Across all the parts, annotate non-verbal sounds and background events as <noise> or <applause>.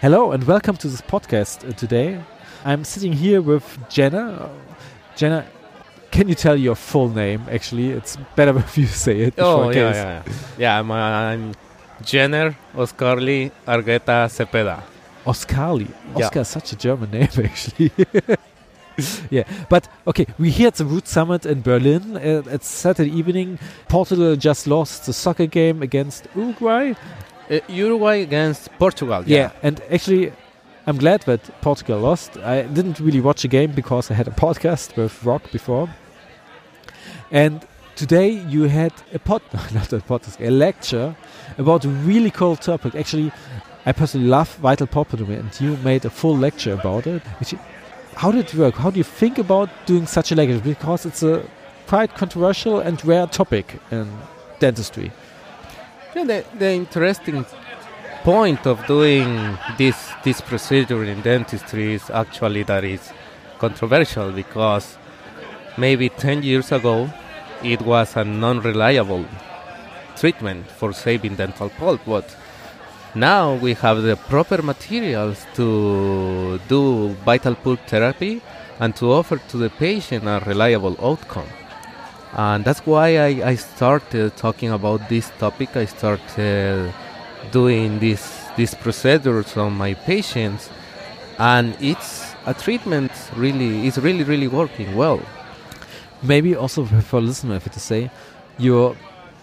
Hello and welcome to this podcast uh, today. I'm sitting here with Jenner. Jenner, can you tell your full name? Actually, it's better <laughs> if you say it. Oh, yeah, yeah, yeah. Yeah, I'm, uh, I'm Jenner Oscarly Argueta Cepeda. Oscarly. Yeah. Oscar is such a German <laughs> name, actually. <laughs> yeah, but okay, we're here at the Root Summit in Berlin. Uh, it's Saturday evening. Portugal just lost the soccer game against Uruguay. Uh, Uruguay against Portugal. Yeah. and actually, I'm glad that Portugal lost. I didn't really watch the game because I had a podcast with Rock before. And today you had a pod, <laughs> not a podcast, a lecture about a really cool topic. Actually, I personally love vital popular, and you made a full lecture about it. Actually, how did it work? How do you think about doing such a lecture? Because it's a quite controversial and rare topic in dentistry. Yeah, the, the interesting point of doing this this procedure in dentistry is actually that it's controversial because maybe 10 years ago it was a non-reliable treatment for saving dental pulp but now we have the proper materials to do vital pulp therapy and to offer to the patient a reliable outcome and that's why I, I started talking about this topic. I started doing this these procedures on my patients, and it's a treatment really is really really working well. maybe also for listener if to say you're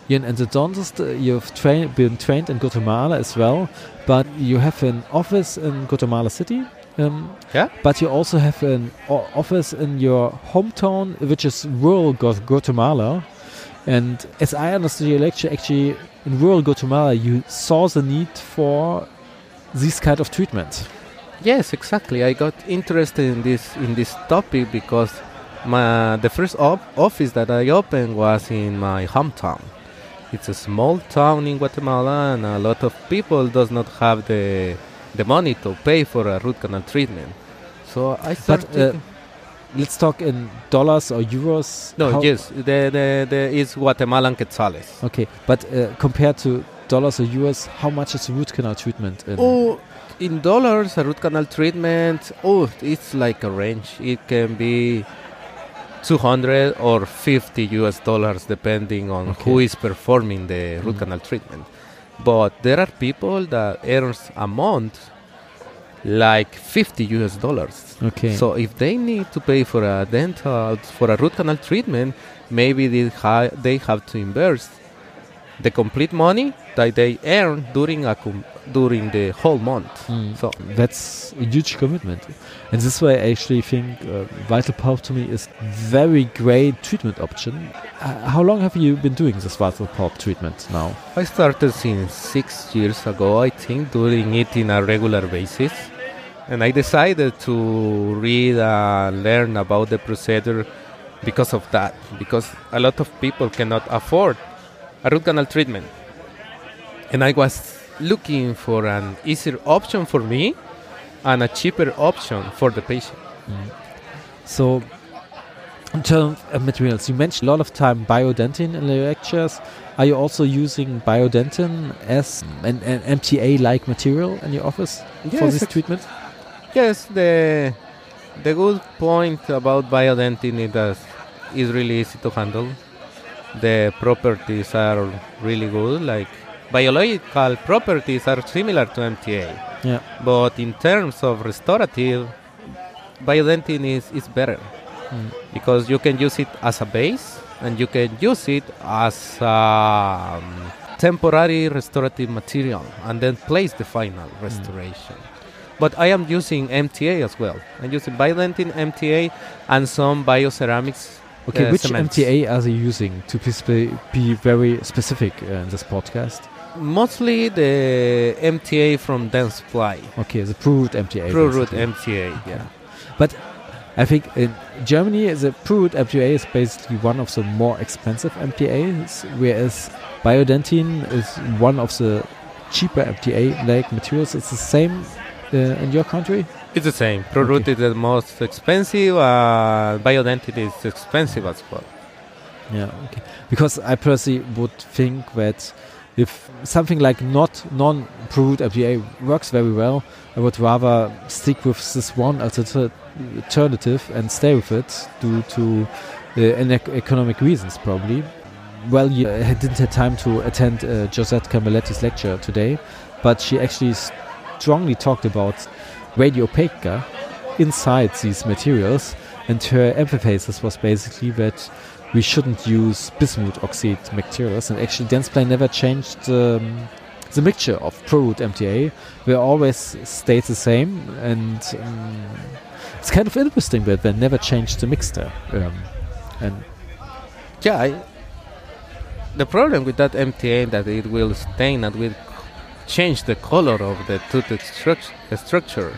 you're an endodontist uh, you've been trained in Guatemala as well but you have an office in Guatemala City um, Yeah. but you also have an o- office in your hometown which is rural Gu- Guatemala and as I understood your lecture actually in rural Guatemala you saw the need for this kind of treatment Yes, exactly. I got interested in this in this topic because my the first op- office that I opened was in my hometown. It's a small town in Guatemala, and a lot of people does not have the the money to pay for a root canal treatment. So I started. uh, let's talk in dollars or euros no, How- yes, the the the is Guatemalan quetzales. Okay, but uh, compared to dollars or euros, how much is root canal treatment? In Oh, in dollars, a root canal treatment, oh, it's like a range. It can be 200 or 50 US dollars depending on who Okay. is performing the root Mhm. canal treatment. But there are people that earns a month like 50 US dollars. okay, So if they need to pay for a dental for a root canal treatment, maybe they, ha- they have to invest the complete money that they earn during a com- during the whole month. Mm. So that's a huge commitment. And this way, I actually think uh, vital pulp to me is very great treatment option. Uh, how long have you been doing this vital pulp treatment now? I started since six years ago, I think, doing it in a regular basis. And I decided to read and learn about the procedure because of that. Because a lot of people cannot afford a root canal treatment. And I was looking for an easier option for me and a cheaper option for the patient. Mm-hmm. So, in terms of materials, you mentioned a lot of time biodentine in the lectures. Are you also using biodentine as an, an MTA-like material in your office for this treatment? Yes, the the good point about biodentine is that it's really easy to handle. The properties are really good. Like biological properties are similar to MTA, Yeah. but in terms of restorative, biodentine is, is better Mm. because you can use it as a base and you can use it as a um, temporary restorative material and then place the final restoration. But I am using MTA as well. I'm using biodentine, MTA, and some bioceramics. Okay, uh, which cements. MTA are you using to be, be very specific uh, in this podcast? Mostly the MTA from Dentsply. Okay, the ProRoot MTA. Pro. MTA, yeah. But I think in Germany, the ProRoot MTA is basically one of the more expensive MTAs, whereas Biodentine is one of the cheaper MTA-like materials. It's the same uh, in your country? It's the same. ProRoot Okay. is the most expensive. Uh, Biodentine is expensive as well. Yeah, okay. Because I personally would think that if something like not non-proved MTA works very well, I would rather stick with this one as an alternative and stay with it due to uh, economic reasons, probably. Well, you uh, didn't have time to attend uh, Josette Camilleri's lecture today, but she actually strongly talked about radiopaque inside these materials, and her emphasis was basically that we shouldn't use bismuth oxide materials. And actually, Dentsply never changed um, the mixture of ProRoot MTA. They always stayed the same, and um, it's kind of interesting that they never changed the mixture. Um, and yeah, I, the problem with that MTA that it will stain and will change the color of the tooth stru- structure.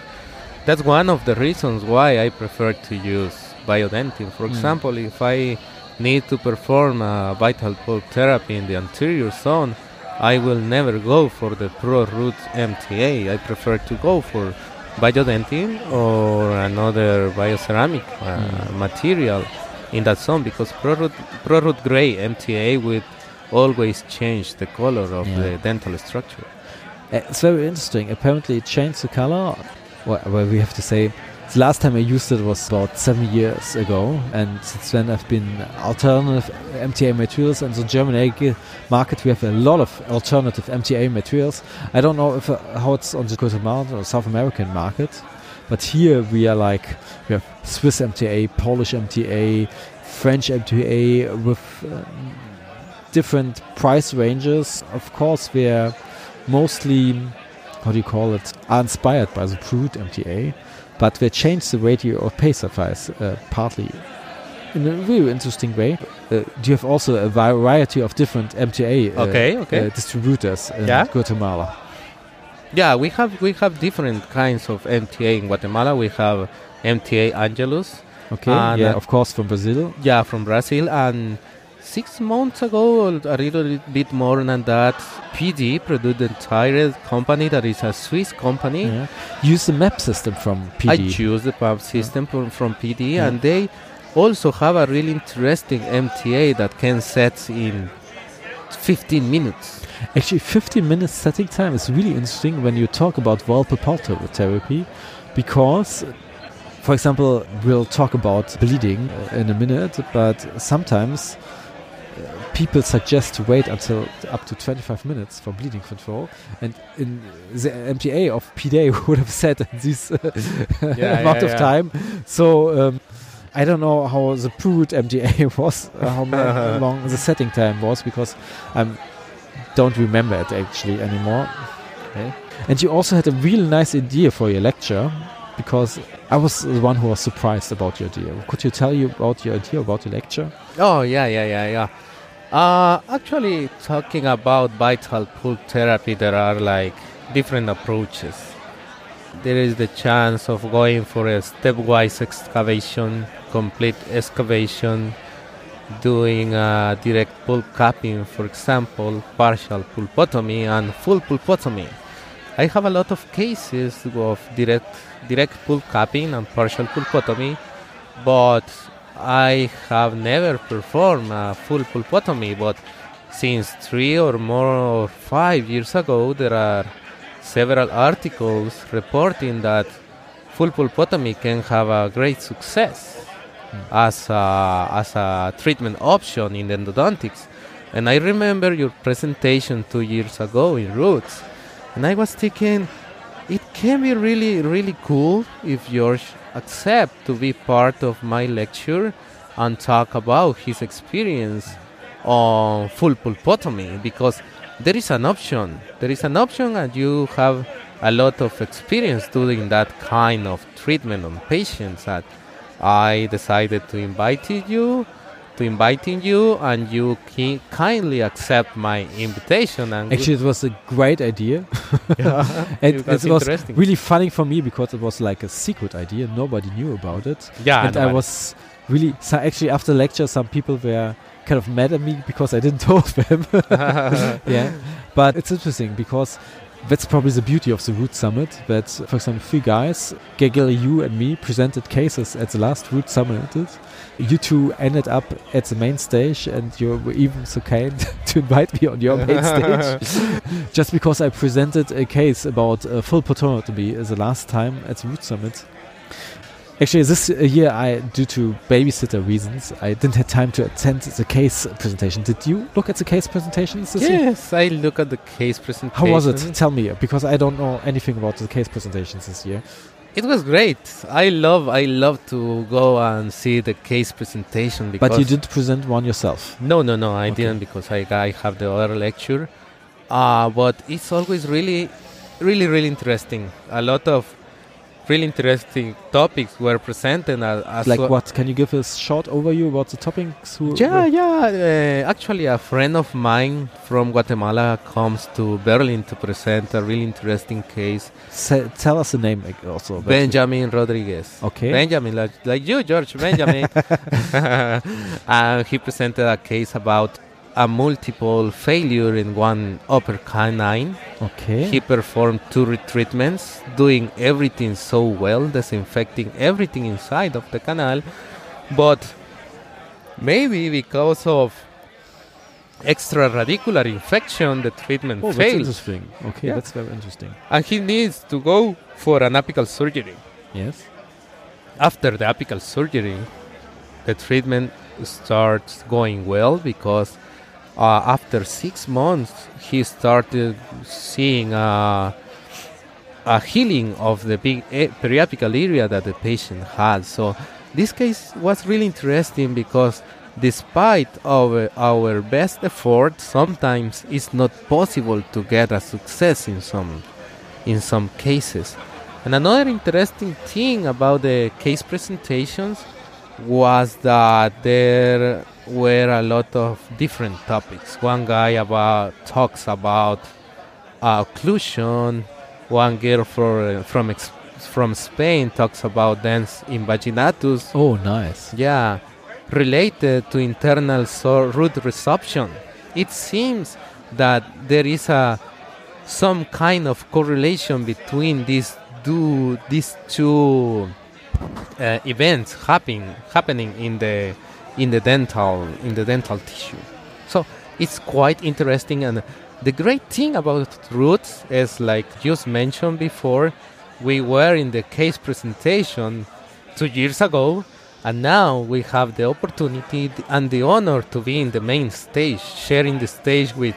That's one of the reasons why I prefer to use biodentine. For mm. example, if I need to perform a vital pulp therapy in the anterior zone, I will never go for the Pro Root MTA. I prefer to go for biodentine or another bioceramic uh, mm. material in that zone because ProRoot, ProRoot gray MTA would always change the color of yeah. the dental structure. Uh, it's very interesting. Apparently, it changed the color. Well, well, we have to say the last time I used it was about seven years ago, and since then I've been alternative MTA materials. And the German market, we have a lot of alternative MTA materials. I don't know if uh, how it's on the Guatemalan or South American market, but here we are like we have Swiss MTA, Polish MTA, French MTA with um, different price ranges. Of course, we're mostly how do you call it, are inspired by the ProRoot MTA but they changed the radiopacifiers uh, partly in a really interesting way. Uh, do you have also a variety of different MTA uh, okay, okay. Uh, distributors in yeah? Guatemala? Yeah, we have we have different kinds of MTA in Guatemala. We have MTA Angelus. Okay, yeah, of course from Brazil. Yeah, from Brazil, and six months ago, a little bit more than that, PD Produits Dentaires company that is a Swiss company. Yeah. Use the map system from PD. I choose the map system yeah. from, from PD, yeah. and they also have a really interesting MTA that can set in 15 minutes. Actually, 15 minutes setting time is really interesting when you talk about Valpapalto therapy because for example, we'll talk about bleeding in a minute, but sometimes people suggest to wait until up to 25 minutes for bleeding control. And in the MTA of PDA <laughs> would have said <laughs> this uh, yeah, <laughs> amount yeah, of yeah. time. So um, I don't know how the ProRoot MTA was, uh, how long the setting time was, because I don't remember it actually anymore. Okay. And you also had a really nice idea for your lecture, because I was the one who was surprised about your idea. Could you tell you about your idea about the lecture? Oh yeah, yeah, yeah, yeah. Uh, actually, talking about vital pulp therapy, there are like different approaches. There is the chance of going for a stepwise excavation, complete excavation, doing a direct pulp capping, for example, partial pulpotomy and full pulpotomy. I have a lot of cases of direct direct pulp capping and partial pulpotomy, but I have never performed a full pulpotomy, but since three or more or five years ago, there are several articles reporting that full pulpotomy can have a great success mm. as, a, as a treatment option in endodontics. And I remember your presentation two years ago in Roots, and I was thinking it can be really, really cool if George accept to be part of my lecture and talk about his experience on full pulpotomy because there is an option. There is an option, and you have a lot of experience doing that kind of treatment on patients. That I decided to invite you, to inviting you, and you kindly accept my invitation. And actually, it was a great idea. yeah, <laughs> it, it was really funny for me because it was like a secret idea. Nobody knew about it. Yeah, and I was really so actually after lecture some people were kind of mad at me because I didn't <laughs> tell them. <laughs> yeah, but it's interesting because that's probably the beauty of the Root Summit. That, for example, three guys, Gegel, you and me, presented cases at the last Root Summit. You two ended up at the main stage, and you were even so kind <laughs> to invite me on your main stage, <laughs> just because I presented a case about uh, full pulpotomy the last time at the Root Summit. Actually, this year, I, due to babysitter reasons, I didn't have time to attend the case presentation. Did you look at the case presentations this year? Yes, I look at the case presentation. How was it? Tell me, because I don't know anything about the case presentations this year. It was great. I love, I love to go and see the case presentation. Because But you didn't present one yourself. No, no, no, I Okay. didn't because I, I have the other lecture. Uh, but it's always really, really, really interesting. A lot of really interesting topics were presented. As, as like what? Can you give us a short overview about the topics? Who, Yeah, yeah. Uh, actually, a friend of mine from Guatemala comes to Berlin to present a really interesting case. Say, tell us the name also. Benjamin Rodriguez. Okay. Benjamin, like, like you, George Benjamin. and <laughs> <laughs> he presented a case about a multiple failure in one upper canine. Okay. He performed two retreatments, doing everything so well, disinfecting everything inside of the canal. But maybe because of extraradicular infection, the treatment oh, that's failed. interesting. Okay, Yeah. that's very interesting. And he needs to go for an apical surgery. Yes. after the apical surgery, the treatment starts going well because uh, after six months he started seeing uh, a healing of the big e- periapical area that the patient had. So this case was really interesting because despite our, our best effort, sometimes it's not possible to get a success in some in some cases. And another interesting thing about the case presentations was that there were a lot of different topics. One guy about talks about uh, occlusion. One girl for, from ex- from Spain talks about dens invaginatus. Oh, nice. Yeah, related to internal so- root resorption. It seems that there is a some kind of correlation between these two these two uh, events happening happening in the in the dental in the dental tissue. So it's quite interesting and the great thing about roots is like just mentioned before, we were in the case presentation two years ago and now we have the opportunity and the honor to be in the main stage, sharing the stage with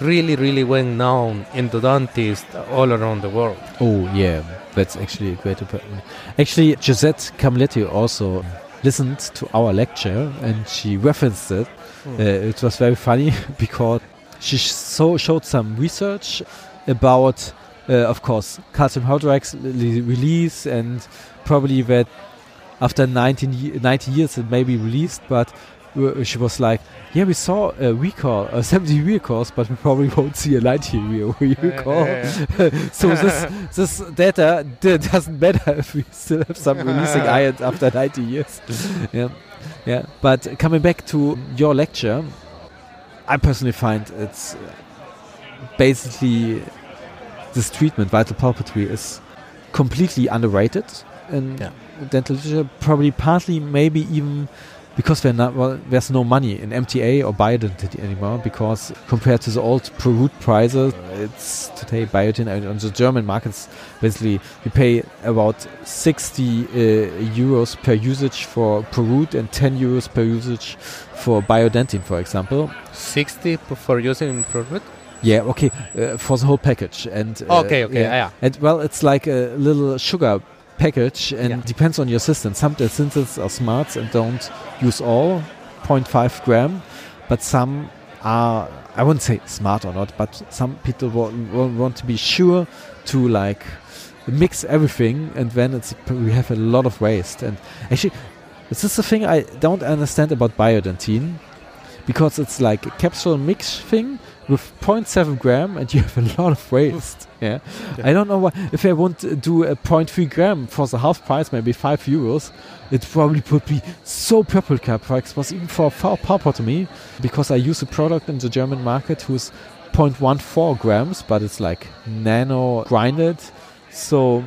really, really well-known endodontists all around the world. Oh, yeah. That's actually a great opportunity. Actually, Josette Camilleri also listened to our lecture and she referenced it. Uh, it was very funny <laughs> because she sh- so showed some research about, uh, of course, calcium hydroxide le- release and probably that after 19 ye- 90 years it may be released, but she was like, yeah, we saw a recall, a 70 <laughs> recalls, but we probably won't see a 90 <laughs> re- <laughs> recall. so this this data d- doesn't matter if we still have some releasing ions after 90 years. yeah, yeah. But coming back to your lecture, I personally find it's basically this treatment, vital pulp therapy, is completely underrated in Yeah. dental literature. Probably partly, maybe even because there well, there's no money in MTA or biodentine anymore. Because compared to the old ProRoot prices, it's today biotin on the German markets basically you pay about 60 uh, euros per usage for ProRoot and 10 euros per usage for biodentine, for example. 60 for using ProRoot? Yeah, okay, uh, for the whole package. And uh, okay, okay, yeah. yeah. And well, it's like a little sugar package, and Yeah. depends on your system. Some the synthets are smart and don't use all 0.5 gram, but some are I wouldn't say smart or not, but some people wa- wa- want to be sure to like mix everything, and then it's we have a lot of waste. And actually, this is the thing I don't understand about biodentine, because it's like a capsule mix thing with 0.7 gram, and you have a lot of waste. <laughs> yeah. Yeah. I don't know why. If I want to do a 0.3 gram for the half price, maybe 5 euros, it probably would be so purple cap price was even for far pulpotomy because I use a product in the German market who's 0.14 grams, but it's like nano grinded. So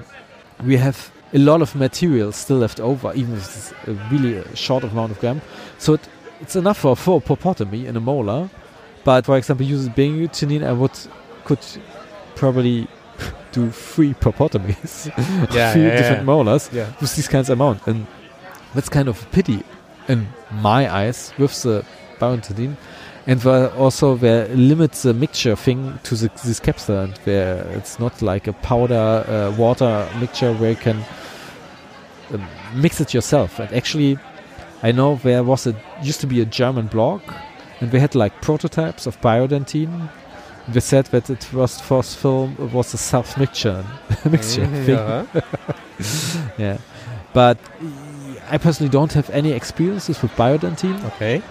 we have a lot of material still left over, even if it's a really short amount of gram. So it, it's enough for four pulpotomy in a molar. But for example, using bingutinin, I would could probably <laughs> do three pulpotomies, <laughs> Yeah, three yeah, different yeah. molars with this kind of amount. And that's kind of a pity in my eyes with the biotinidine. And where also where it limits the mixture thing to the, this capsule and where it's not like a powder uh, water mixture where you can um, mix it yourself. And actually, I know there was a used to be a German blog, and we had like prototypes of biodentine. We said that it was first film it was a self <laughs> mixture mixture Mhm, thing. uh-huh. <laughs> Yeah, but I personally don't have any experiences with biodentine. Okay.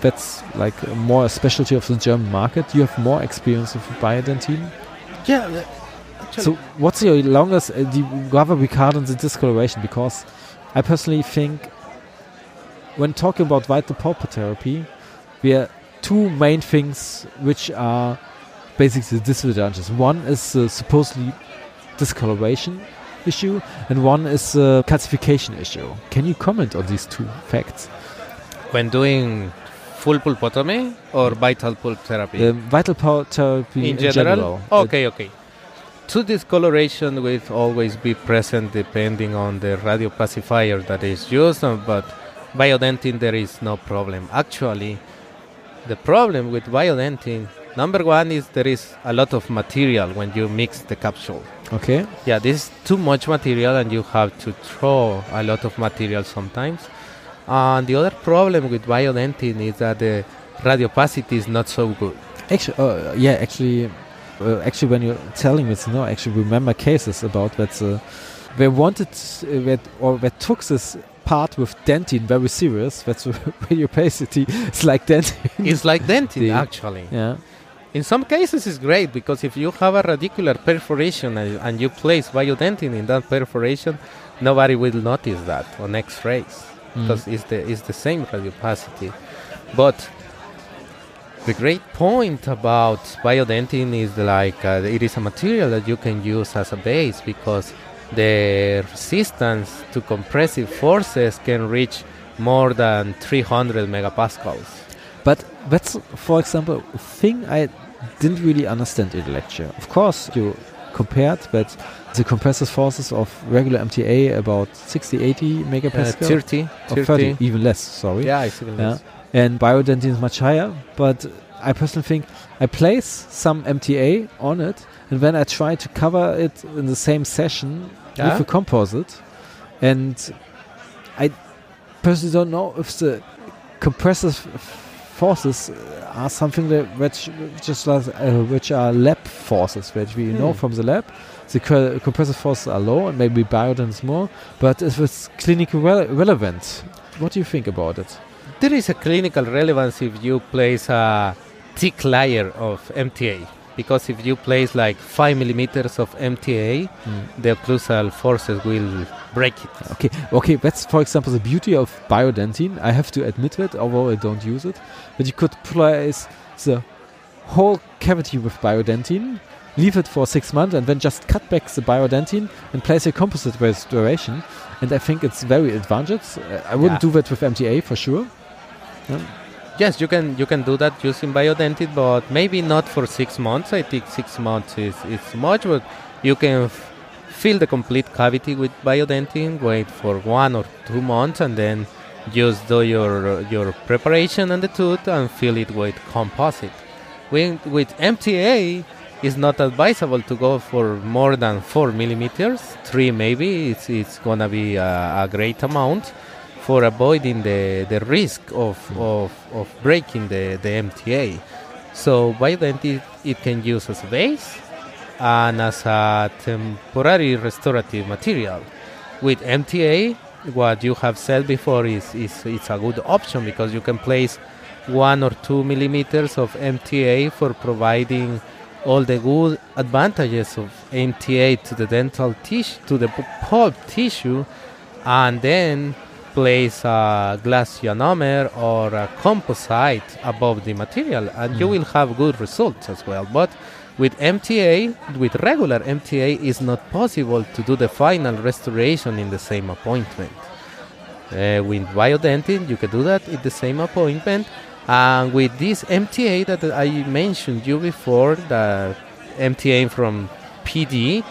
That's like a more a specialty of the German market. You have more experience with biodentine. Yeah. Actually, So, what's your longest uh, the guava and the discoloration? Because I personally think when talking about vital pulp therapy, there have two main things which are basically the disadvantages. One is the supposedly discoloration issue, and one is the calcification issue. Can you comment on these two facts? when doing full pulpotomy or vital pulp therapy? Um, vital pulp therapy in, in, general? Uh, Okay, okay. Two discoloration will always be present depending on the radiopacifier that is used, but biodentine there is no problem. Actually, the problem with biodentine, number one is there is a lot of material when you mix the capsule. okay. Yeah, this is too much material and you have to throw a lot of material sometimes. And the other problem with biodentine is that the radiopacity is not so good. Actually, uh, yeah, actually, uh, actually, when you're telling me, no, actually remember cases about that. Uh, they wanted, uh, that, or they took this part with dentine very serious. That's <laughs> radiopacity. It's like dentine. It's like dentin, The- <laughs> actually. yeah. In some cases, it's great because if you have a radicular perforation and, and you place biodentine in that perforation, nobody will notice that on X-rays Mm. because it's the it's the same radiopacity. But the great point about biodentine is like uh, it is a material that you can use as a base because the resistance to compressive forces can reach more than 300 megapascals. But that's, for example, a thing I didn't really understand in the lecture. Of course, you compared that the compressive forces of regular MTA about 60, 80 Uh, megapascal. 30, 30, even less, sorry. Yeah, it's even Yeah. less. and biodentine is much higher. But I personally think I place some MTA on it, and then I try to cover it in the same session Yeah. with a composite, and I personally don't know if the compressive forces are something that which just like, uh, which are lab forces, which we know Hmm. from the lab. The co- compressive forces are low, and maybe biodentine is more. But if it's clinically rele- relevant, what do you think about it? There is a clinical relevance if you place a thick layer of MTA. Because if you place like 5 millimeters of MTA, the occlusal forces will break it. Okay, okay, that's for example the beauty of biodentine. I have to admit it, although I don't use it. But you could place the whole cavity with biodentine, leave it for six months, and then just cut back the biodentine and place a composite restoration. And I think it's very advantageous. Uh, I wouldn't Yeah. do that with MTA for sure. Yes, you can you can do that using biodentine, but maybe not for six months. I think six months is, is much, but you can f- fill the complete cavity with biodentine, wait for one or two months, and then just do your your preparation on the tooth and fill it with composite. With, with MTA, it's not advisable to go for more than four millimeters. Three maybe it's it's gonna be a, a great amount for avoiding the, the risk of, mm. of, of breaking the, the MTA. So Biodentine it it can use as a base and as a temporary restorative material. With MTA, what you have said before is, is it's a good option because you can place one or two millimeters of MTA for providing all the good advantages of MTA to the dental tissue, to the pulp tissue, and then place a glass ionomer or a composite above the material, and you Mm. will have good results as well. But with MTA, with regular MTA, it's not possible to do the final restoration in the same appointment. Uh, with biodentine, you can do that in the same appointment. And with this MTA that I mentioned you before, the MTA from PD,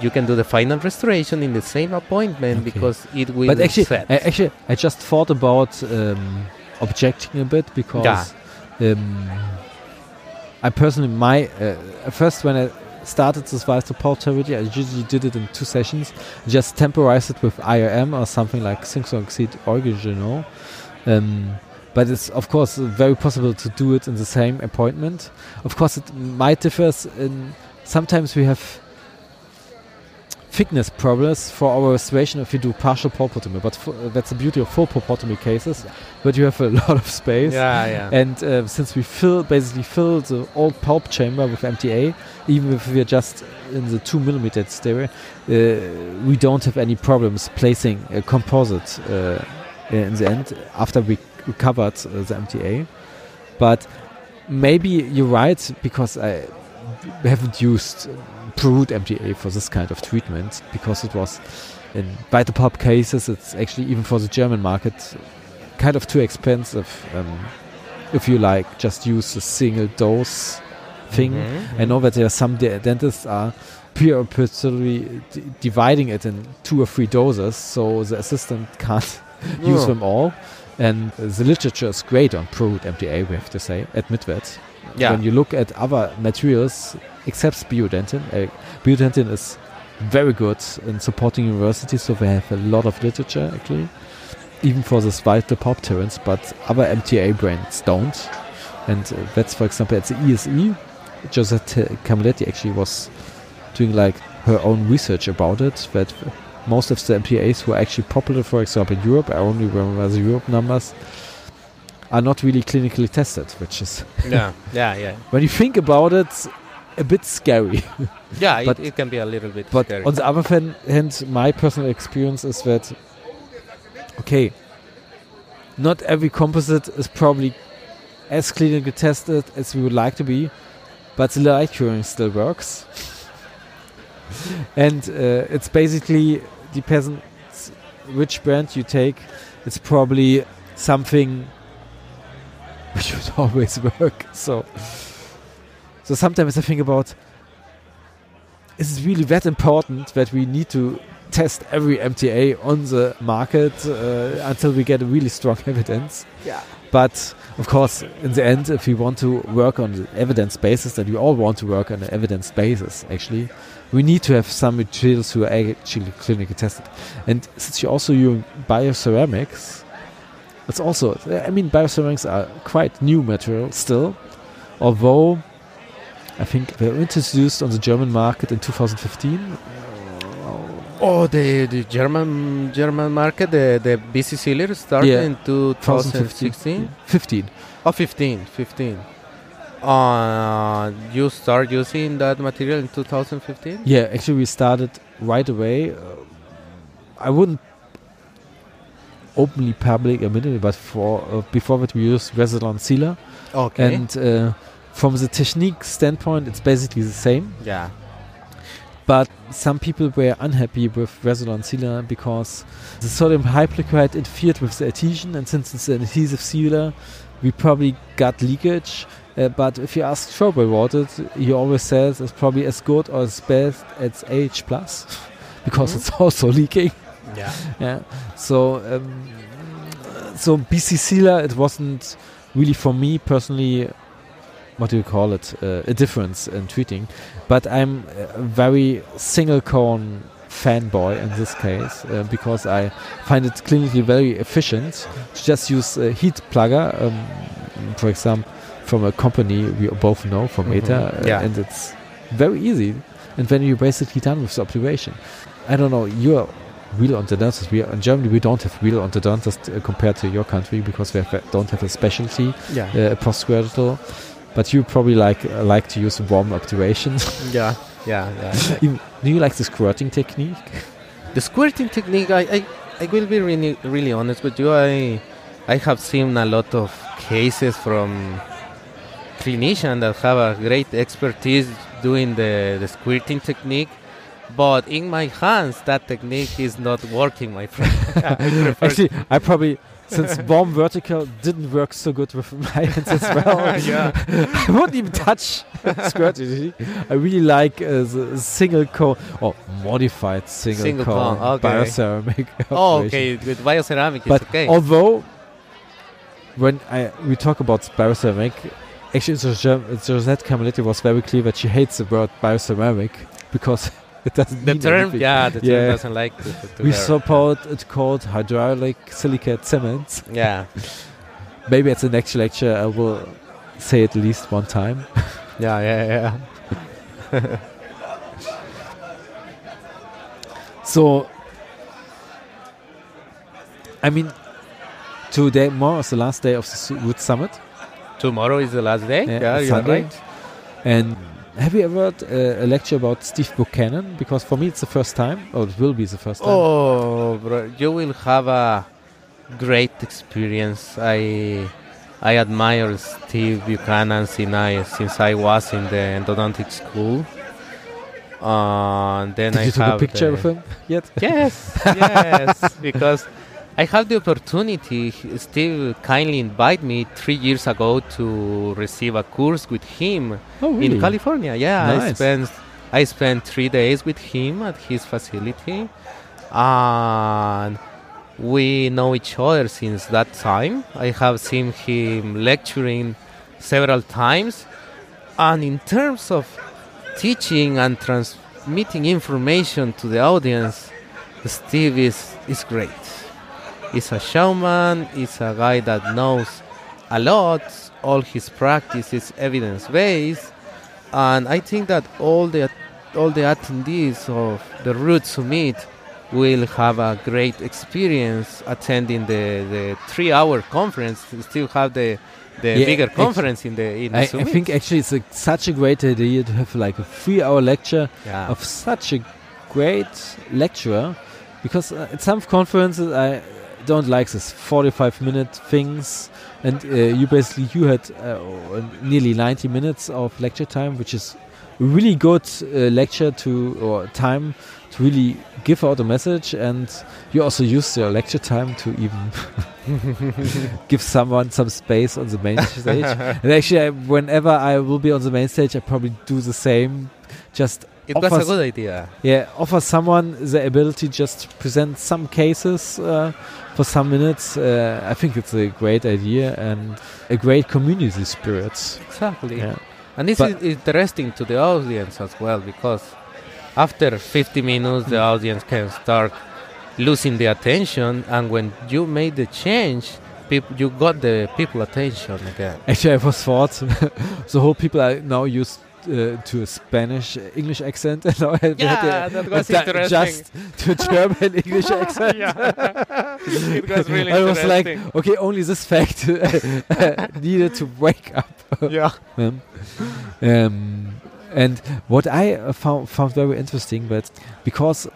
you can do the final restoration in the same appointment Okay. because it will but actually, set. I, actually, I just thought about um, objecting a bit because um, I personally, my uh, first when I started this Vice portability, I usually did it in two sessions. Just temporize it with IRM or something like zinc oxide eugenol. Um, but it's of course very possible to do it in the same appointment. Of course, it might differ. In sometimes we have thickness problems for our restoration if you do partial pulpotomy. But uh, that's the beauty of full pulpotomy cases. But you have a <laughs> lot of space. yeah, yeah. And uh, since we fill basically fill the old pulp chamber with MTA, even if we're just in the two millimeter stereo, uh, we don't have any problems placing a composite uh, in the end after we recovered uh, the MTA. But maybe you're right because I haven't used ProRoot MTA for this kind of treatment because it was in bite the pulp cases. It's actually even for the German market kind of too expensive. Um, if you like just use a single dose thing. Mhm, I know that there are some de- dentists are purposely d- dividing it in two or three doses, so the assistant <laughs> can't use Oh. them all. And uh, the literature is great on Pro MTA, we have to say, admit that. Yeah. When you look at other materials, except biodentine, uh, biodentine is very good in supporting universities, so they have a lot of literature actually, even for this vital pop terrains, but other MTA brands don't. And uh, that's, for example, at the ESE, Josette Camilleri actually was doing like her own research about it. That most of the MPAs who are actually popular, for example, in Europe, I only remember the Europe numbers, are not really clinically tested, which is, yeah, yeah, yeah. <laughs> when you think about it, a bit scary. <laughs> Yeah, But- it, it can be a little bit But scary. on the other hand, my personal experience is that, okay, not every composite is probably as clean clinically tested as we would like to be, but the light curing still works. <laughs> and uh, it's basically depends which brand you take. It's probably something <laughs> which would always work. So, so sometimes I think about is it really that important that we need to test every MTA on the market uh, until we get a really strong <laughs> evidence? yeah. But of course, in the end, if we want to work on the evidence basis, that we all want to work on an evidence basis, actually, we need to have some materials who are actually clinically tested. And since you're also use bioceramics, it's also, I mean, bioceramics are quite new material still, although I think they were introduced on the German market in 2015. Oh, the, the German German market, the the BC Sealer started Yeah. in 2016. 15. Oh, 15, 15. Uh, you start using that material in 2015? Yeah, actually, we started right away. Uh, I wouldn't openly public immediately, but for uh, before that we used Resilon sealer, Okay. and uh, from the technique standpoint, it's basically the same. yeah. But some people were unhappy with Resilon sealer because the sodium hypochlorite interfered with the adhesion, and since it's an adhesive sealer, we probably got leakage. Uh, but if you ask Schrober about it, he always says it's probably as good or as best as H plus <laughs> because Mhm. it's <laughs> also leaking. Yeah. <laughs> Yeah. So um, so BC sealer, it wasn't really for me personally. What do you call it? Uh, a difference in treating, but I'm a very single cone fanboy in this case uh, because I find it clinically very efficient to just use a heat plugger, um, for example, from a company we both know from Mhm. Meta, uh, Yeah. and it's very easy. And then you're basically done with the observation. I don't know. You're real orthodontist. We in Germany we don't have real orthodontist uh, compared to your country because we have, don't have a specialty Yeah. uh, postgraduate. But you probably like uh, like to use warm obturations. <laughs> Yeah. Yeah. Yeah. Do you like the squirting technique? the squirting technique, I, I I will be really, really honest with you. I, I have seen a lot of cases from clinicians that have a great expertise doing the, the squirting technique. But in my hands, that technique is not working, my friend. <laughs> <laughs> I Actually, I probably since warm vertical didn't work so good with <laughs> my hands as well. <laughs> yeah. <laughs> I wouldn't even touch squirting. I really like uh, the single cone or modified single, Single cone, cone, okay. bioceramic. Oh, okay. With bioceramic, it's But okay. although when I we talk about bioceramic, actually Josette Camilleri was very clear that she hates the word bioceramic because it doesn't the term, anything. yeah, the term Yeah. doesn't like to, to We support it called hydraulic silicate cement. Yeah, <laughs> Maybe at the next lecture I will say it at least one time. <laughs> yeah, yeah, yeah. <laughs> So, I mean, today more is the last day of the Root Summit, Tomorrow is the last day. Yeah, Yeah, you're Sunday. right. and have you ever heard uh, a lecture about Steve Buchanan? Because for me it's the first time, or it will be the first time. Oh, bro, you will have a great experience. I I admire Steve Buchanan since I, since I was in the endodontic school. Uh, and then Did I you have a picture of him yet? Yes, yes, <laughs> because I had the opportunity. Steve kindly invited me three years ago to receive a course with him Oh, really? in California. Yeah, I spent I spent three days with him at his facility, and we know each other since that time. I have seen him lecturing several times, and in terms of teaching and transmitting information to the audience, Steve is is great. He's a showman. He's a guy that knows a lot. All his practice is evidence based, and I think that all the all the attendees of the Root Summit will have a great experience attending the, the three hour conference. We still have the the Yeah, bigger conference in the in the I, I think actually it's a, such a great idea to have like a three-hour lecture yeah. of such a great lecturer because uh, at some conferences I don't like this 45 minute things. And uh, you basically you had uh, nearly 90 minutes of lecture time which is really good uh, lecture to or time to really give out a message. And you also use your lecture time to even <laughs> give someone some space on the main stage. <laughs> And actually I, whenever I will be on the main stage I probably do the same. Just it was a good idea. yeah, offer someone the ability just to present some cases uh, for some minutes. Uh, I think it's a great idea and a great community spirit. Exactly. Yeah. And this But- is interesting to the audience as well because after 50 minutes, the audience can start losing the attention, and when you made the change, peop- you got the people attention again. Actually, I was <laughs> thought <laughs> the whole people are now used uh, to a Spanish uh, English accent, <laughs> and now I had Yeah, that was a interesting. just to <laughs> German English accent. <laughs> it was really I was like, okay, only this fact needed to wake up. yeah. Um, um, and what I uh, found, found very interesting, but because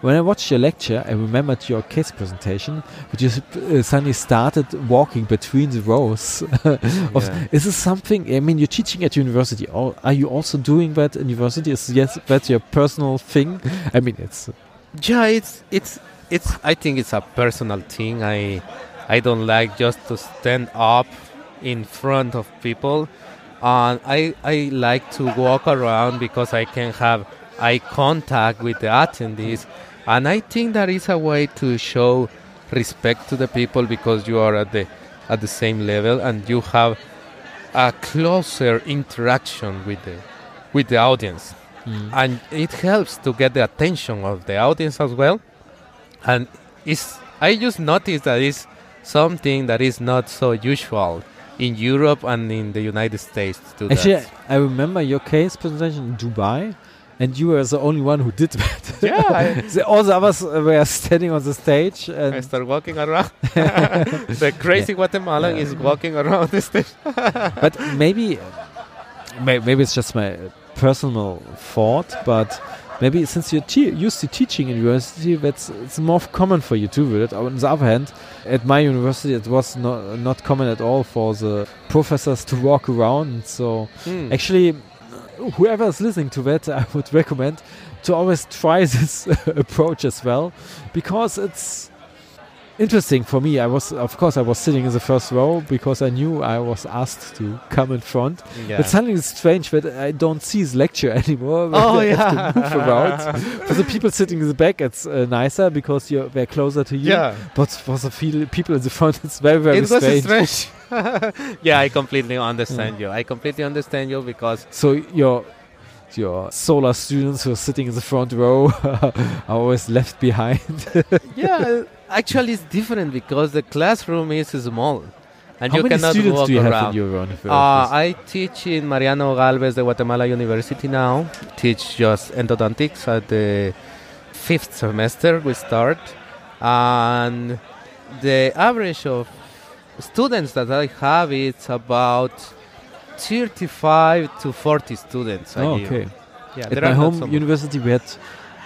when I watched your lecture, I remembered your case presentation, but you uh, suddenly started walking between the rows. <laughs> of, Yeah. Is this something? I mean, you're teaching at university. Or are you also doing that at university? Is yes, that's your personal thing? I mean, it's Yeah, it's it's it's. I think it's a personal thing. I I don't like just to stand up in front of people, and I I like to walk around because I can have eye contact with the attendees, and I think that is a way to show respect to the people because you are at the at the same level and you have a closer interaction with the with the audience mm. and it helps to get the attention of the audience as well. And it's I just noticed that it's something that is not so usual in Europe and in the United States to actually. that. I remember your case presentation in Dubai. And you were the only one who did that. <laughs> Yeah, I- <laughs> the, all the others were standing on the stage, and I start walking around. <laughs> the crazy Guatemalan Yeah. is walking around the stage. but maybe may- maybe it's just my personal thought but maybe since you're used to teaching in university, that's it's more common for you to do it. On the other hand, at my university, it was not not common at all for the professors to walk around. So Hmm. actually, whoever is listening to that, <laughs> I would recommend to always try this <laughs> approach as well, because it's interesting for me. I was, of course, I was sitting in the first row because I knew I was asked to come in front. yeah. But suddenly it's strange that I don't see his lecture <laughs> anymore. Oh, yeah. move around. for the people sitting in the back, it's uh, nicer because you're they're closer to you. yeah. But for the feel, people in the front, <laughs> it's very very it was strange. strange. <laughs> yeah, I completely understand you. I completely understand you because So your your solar students who are sitting in the front row <laughs> are always left behind. <laughs> yeah, actually it's different because the classroom is small and How you many cannot students walk do you have around. in your university? Uh, I teach in Mariano Galvez de Guatemala University now. Teach just endodontics at the fifth semester. We start, and the average of students that I have is about 35 to 40 students. oh, okay. Yeah, At there my home so university, we had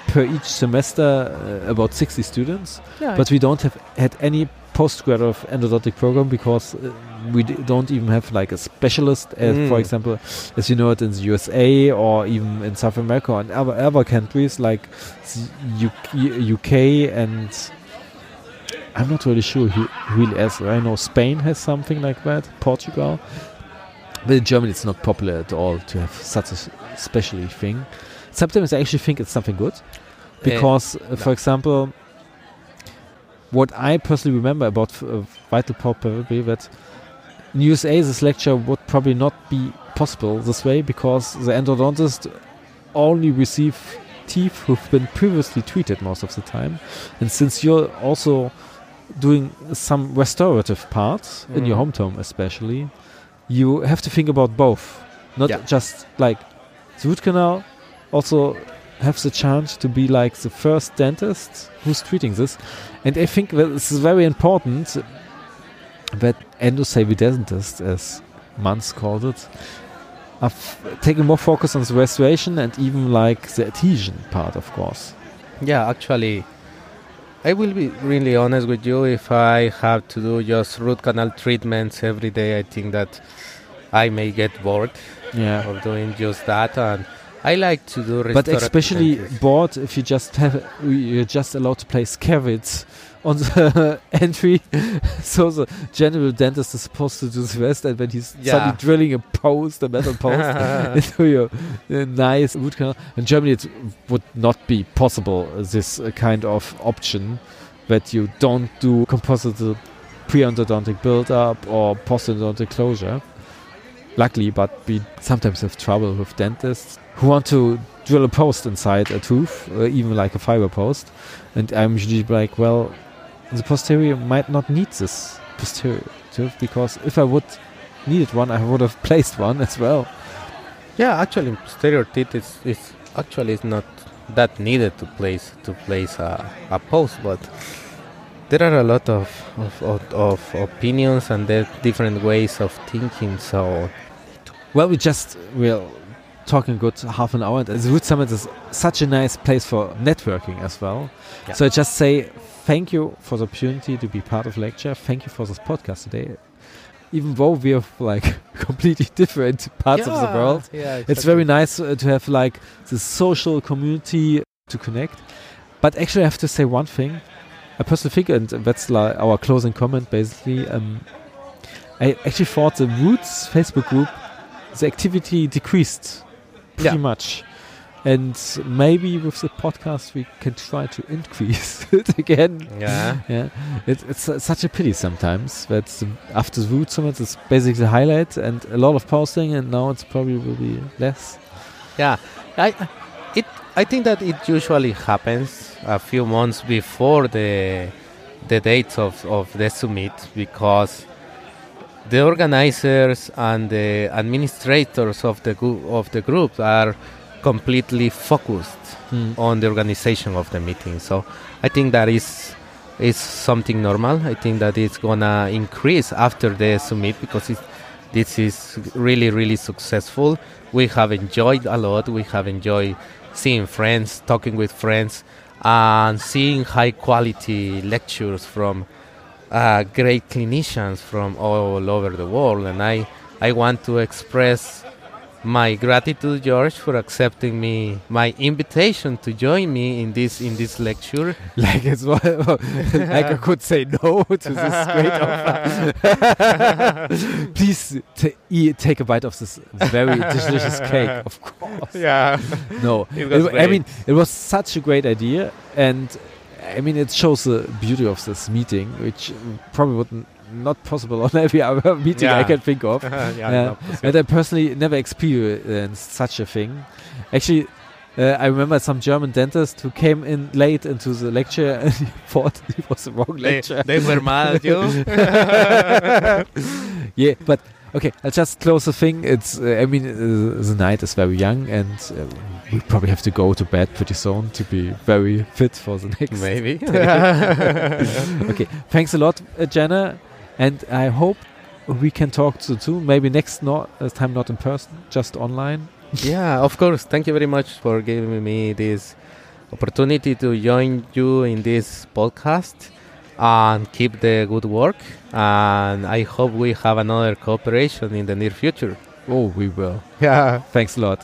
per each semester uh, about 60 students. Yeah, but we don't have had any postgraduate endodontic program because uh, we d- don't even have like a specialist as for Mm. example as you know it in the USA or even in South America and other other countries like the UK, UK and I'm not really sure who really has I know Spain has something like that Portugal but in Germany it's not popular at all to have such a specialty thing. Sometimes I actually think it's something good. Because uh, for example what I personally remember about uh, Vital Pulp probably that in USA this lecture would probably not be possible this way because the endodontist only receive teeth who've been previously treated most of the time. And since you're also doing some restorative parts in your Mm. hometown especially you have to think about both not Yeah. just like the root canal also have the chance to be like the first dentist who's treating this. And I think that this is very important that endosavvy dentists, as Mans called it, are f- taking more focus on the restoration and even like the adhesion part, of course. Yeah, actually, I will be really honest with you. If I have to do just root canal treatments every day, I think that I may get bored Yeah. of doing just that. And I like to do But especially bored if you just have you're just allowed to place cavities on the <laughs> entry. <laughs> so the general dentist is supposed to do the rest, and when he's Yeah. suddenly drilling a post, a metal post, <laughs> into your uh, nice root canal. In Germany, it would not be possible uh, this uh, kind of option that you don't do composite pre-endodontic build-up or post-endodontic closure. Luckily, but we sometimes have trouble with dentists who want to drill a post inside a tooth, uh, even like a fiber post. And I'm usually like, well, the posterior might not need this posterior tooth because if I would needed one, I would have <laughs> placed one as well. Yeah, actually, posterior teeth is, is actually is not that needed to place to place a, a post, but there are a lot of of, of, of opinions and there different ways of thinking. So Well, we just we're talking good half an hour, and the Roots Summit is such a nice place for networking as well. Yeah. So I just say thank you for the opportunity to be part of lecture. Thank you for this podcast today. Even though we have like <laughs> completely different parts of the world, Yeah, it's very nice uh, to have like the social community to connect. But actually, I have to say one thing. I personally think, and that's like our closing comment basically. Um, I actually thought the Roots Facebook group, the activity decreased pretty Yeah. much. And maybe with the podcast, we can try to increase <laughs> it again. Yeah. Yeah, it, it's uh, such a pity sometimes that after the Roots Summit, it's basically the highlight and a lot of posting, and now it's probably will be less. Yeah, I it I think that it usually happens a few months before the the dates of of the summit because the organizers and the administrators of the of the group are completely focused on the organization of the meeting. So I think that is is something normal. I think that it's gonna increase after the summit because it, this is really really successful. We have enjoyed a lot. We have enjoyed seeing friends, talking with friends, and seeing high quality lectures from uh, great clinicians from all over the world. And I, I want to express my gratitude, George, for accepting me my invitation to join me in this in this lecture. <laughs> Like it's well, <laughs> like I could say no <laughs> to this great offer. Please take a bite of this very delicious cake. Of course. Yeah. No, It was I mean it was such a great idea, and I mean it shows the beauty of this meeting, which probably would not possible on every <laughs> other meeting I can think of. <laughs> yeah, Yeah. no, for sure. And I personally never experienced such a thing. Actually, uh, I remember some German dentist who came in late into the lecture and <laughs> he thought it was the wrong they, lecture. they were mad at you. yeah, but okay, I'll just close the thing. It's, uh, I mean, uh, the night is very young and uh, we probably have to go to bed pretty soon to be very fit for the next. Maybe. okay, thanks a lot, uh, Jenner, and I hope we can talk to soon. Maybe next not, uh, time not in person, just online. <laughs> yeah, of course. Thank you very much for giving me this opportunity to join you in this podcast and keep the good work. And I hope we have another cooperation in the near future. Oh, we will. <laughs> Yeah. Thanks a lot.